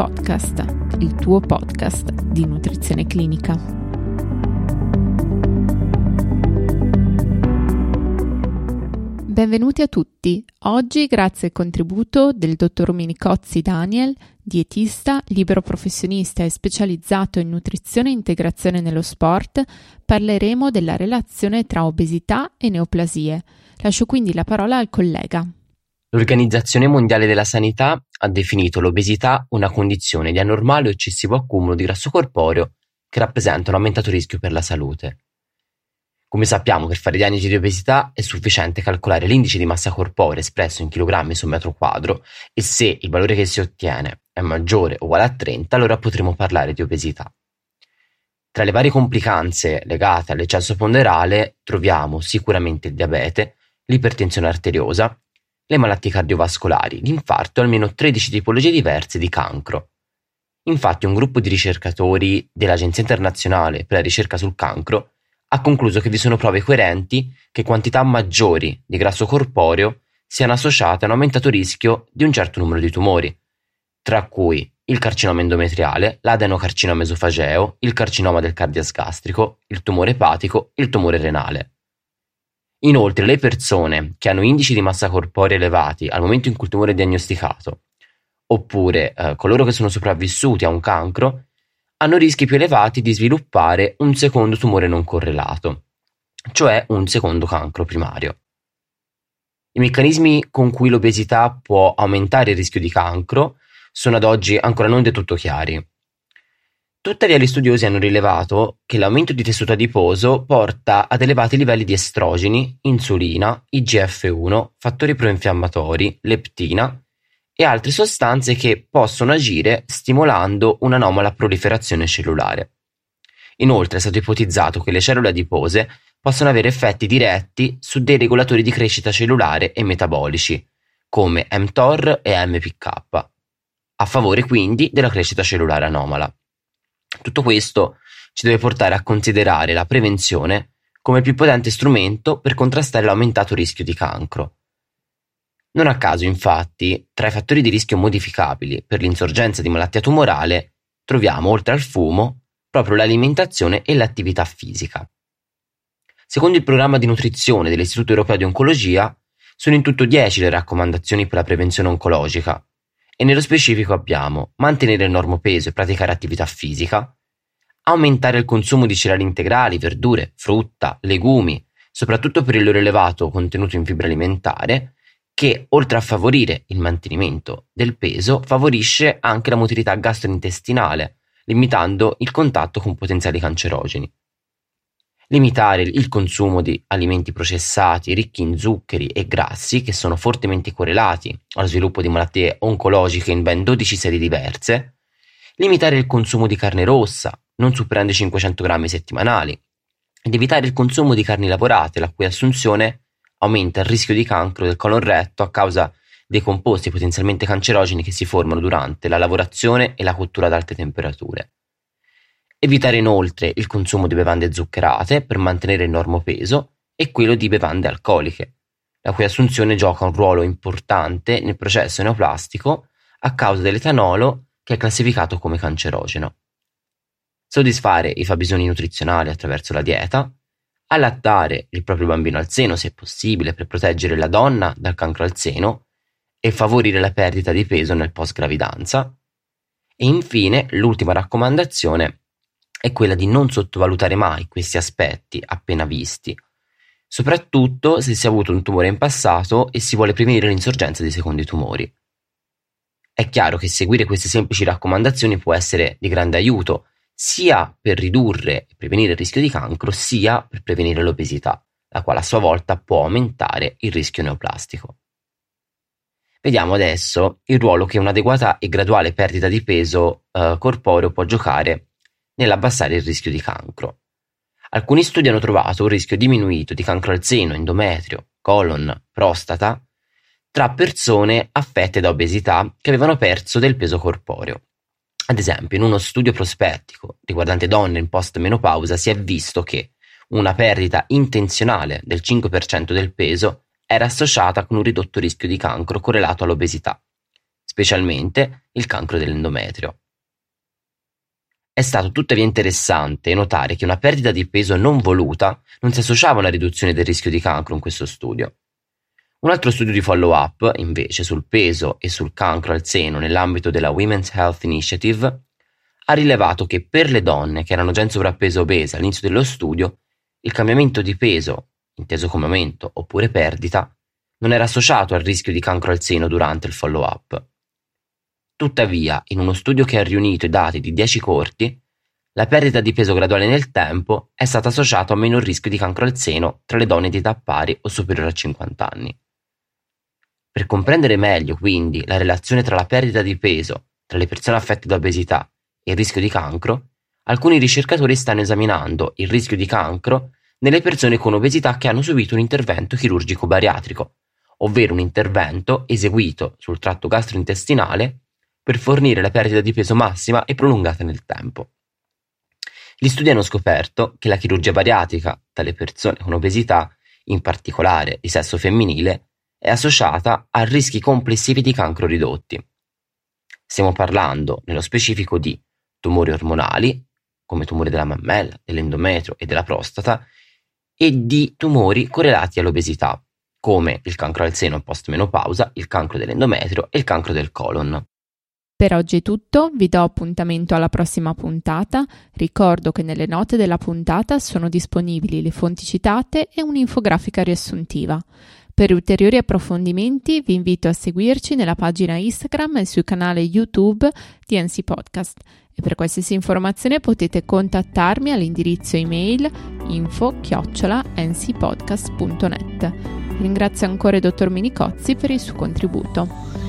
Podcast, il tuo podcast di nutrizione clinica. Benvenuti a tutti. Oggi, grazie al contributo del dottor Minicozzi Daniel, dietista, libero professionista e specializzato in nutrizione e integrazione nello sport, parleremo della relazione tra obesità e neoplasie. Lascio quindi la parola al collega. L'Organizzazione Mondiale della Sanità ha definito l'obesità una condizione di anormale o eccessivo accumulo di grasso corporeo che rappresenta un aumentato rischio per la salute. Come sappiamo, per fare diagnosi di obesità è sufficiente calcolare l'indice di massa corporea espresso in chilogrammi su metro quadro e se il valore che si ottiene è maggiore o uguale a 30, allora potremo parlare di obesità. Tra le varie complicanze legate all'eccesso ponderale troviamo sicuramente il diabete, l'ipertensione arteriosa, le malattie cardiovascolari, l'infarto e almeno 13 tipologie diverse di cancro. Infatti un gruppo di ricercatori dell'Agenzia internazionale per la ricerca sul cancro ha concluso che vi sono prove coerenti che quantità maggiori di grasso corporeo siano associate a un aumentato rischio di un certo numero di tumori, tra cui il carcinoma endometriale, l'adenocarcinoma esofageo, il carcinoma del cardias gastrico, il tumore epatico il tumore renale. Inoltre le persone che hanno indici di massa corporea elevati al momento in cui il tumore è diagnosticato, oppure eh, coloro che sono sopravvissuti a un cancro, hanno rischi più elevati di sviluppare un secondo tumore non correlato, cioè un secondo cancro primario. I meccanismi con cui l'obesità può aumentare il rischio di cancro sono ad oggi ancora non del tutto chiari. Tuttavia gli studiosi hanno rilevato che l'aumento di tessuto adiposo porta ad elevati livelli di estrogeni, insulina, IGF-1, fattori proinfiammatori, leptina e altre sostanze che possono agire stimolando un'anomala proliferazione cellulare. Inoltre è stato ipotizzato che le cellule adipose possono avere effetti diretti su dei regolatori di crescita cellulare e metabolici, come mTOR e MPK, a favore quindi della crescita cellulare anomala. Tutto questo ci deve portare a considerare la prevenzione come il più potente strumento per contrastare l'aumentato rischio di cancro. Non a caso, infatti, tra i fattori di rischio modificabili per l'insorgenza di malattia tumorale troviamo, oltre al fumo, proprio l'alimentazione e l'attività fisica. Secondo il programma di nutrizione dell'Istituto Europeo di Oncologia, sono in tutto 10 le raccomandazioni per la prevenzione oncologica, e nello specifico abbiamo mantenere il normopeso e praticare attività fisica, aumentare il consumo di cereali integrali, verdure, frutta, legumi, soprattutto per il loro elevato contenuto in fibra alimentare, che oltre a favorire il mantenimento del peso, favorisce anche la motilità gastrointestinale, limitando il contatto con potenziali cancerogeni. Limitare il consumo di alimenti processati ricchi in zuccheri e grassi, che sono fortemente correlati allo sviluppo di malattie oncologiche in ben 12 serie diverse. Limitare il consumo di carne rossa, non superando i 500 grammi settimanali. Ed evitare il consumo di carni lavorate, la cui assunzione aumenta il rischio di cancro del colon retto a causa dei composti potenzialmente cancerogeni che si formano durante la lavorazione e la cottura ad alte temperature. Evitare inoltre il consumo di bevande zuccherate per mantenere il normopeso e quello di bevande alcoliche, la cui assunzione gioca un ruolo importante nel processo neoplastico a causa dell'etanolo che è classificato come cancerogeno. Soddisfare i fabbisogni nutrizionali attraverso la dieta, allattare il proprio bambino al seno se possibile per proteggere la donna dal cancro al seno e favorire la perdita di peso nel post gravidanza. E infine l'ultima raccomandazione è quella di non sottovalutare mai questi aspetti appena visti, soprattutto se si è avuto un tumore in passato e si vuole prevenire l'insorgenza di secondi tumori. È chiaro che seguire queste semplici raccomandazioni può essere di grande aiuto, sia per ridurre e prevenire il rischio di cancro, sia per prevenire l'obesità, la quale a sua volta può aumentare il rischio neoplastico. Vediamo adesso il ruolo che un'adeguata e graduale perdita di peso eh, corporeo può giocare nell'abbassare il rischio di cancro. Alcuni studi hanno trovato un rischio diminuito di cancro al seno, endometrio, colon, prostata tra persone affette da obesità che avevano perso del peso corporeo. Ad esempio, in uno studio prospettico riguardante donne in post-menopausa si è visto che una perdita intenzionale del 5% del peso era associata con un ridotto rischio di cancro correlato all'obesità, specialmente il cancro dell'endometrio. È stato tuttavia interessante notare che una perdita di peso non voluta non si associava a una riduzione del rischio di cancro in questo studio. Un altro studio di follow-up, invece, sul peso e sul cancro al seno nell'ambito della Women's Health Initiative, ha rilevato che per le donne che erano già in sovrappeso obese all'inizio dello studio, il cambiamento di peso, inteso come aumento oppure perdita, non era associato al rischio di cancro al seno durante il follow-up. Tuttavia, in uno studio che ha riunito i dati di 10 corti, la perdita di peso graduale nel tempo è stata associata a minor rischio di cancro al seno tra le donne di età pari o superiore a 50 anni. Per comprendere meglio, quindi, la relazione tra la perdita di peso tra le persone affette da obesità e il rischio di cancro, alcuni ricercatori stanno esaminando il rischio di cancro nelle persone con obesità che hanno subito un intervento chirurgico bariatrico, ovvero un intervento eseguito sul tratto gastrointestinale per fornire la perdita di peso massima e prolungata nel tempo. Gli studi hanno scoperto che la chirurgia bariatrica dalle persone con obesità, in particolare di sesso femminile, è associata a rischi complessivi di cancro ridotti. Stiamo parlando, nello specifico, di tumori ormonali, come tumori della mammella, dell'endometrio e della prostata, e di tumori correlati all'obesità, come il cancro al seno post-menopausa, il cancro dell'endometrio e il cancro del colon. Per oggi è tutto, vi do appuntamento alla prossima puntata. Ricordo che nelle note della puntata sono disponibili le fonti citate e un'infografica riassuntiva. Per ulteriori approfondimenti vi invito a seguirci nella pagina Instagram e sul canale YouTube di NC Podcast e per qualsiasi informazione potete contattarmi all'indirizzo email info-ncpodcast.net. Ringrazio ancora il dottor Minicozzi per il suo contributo.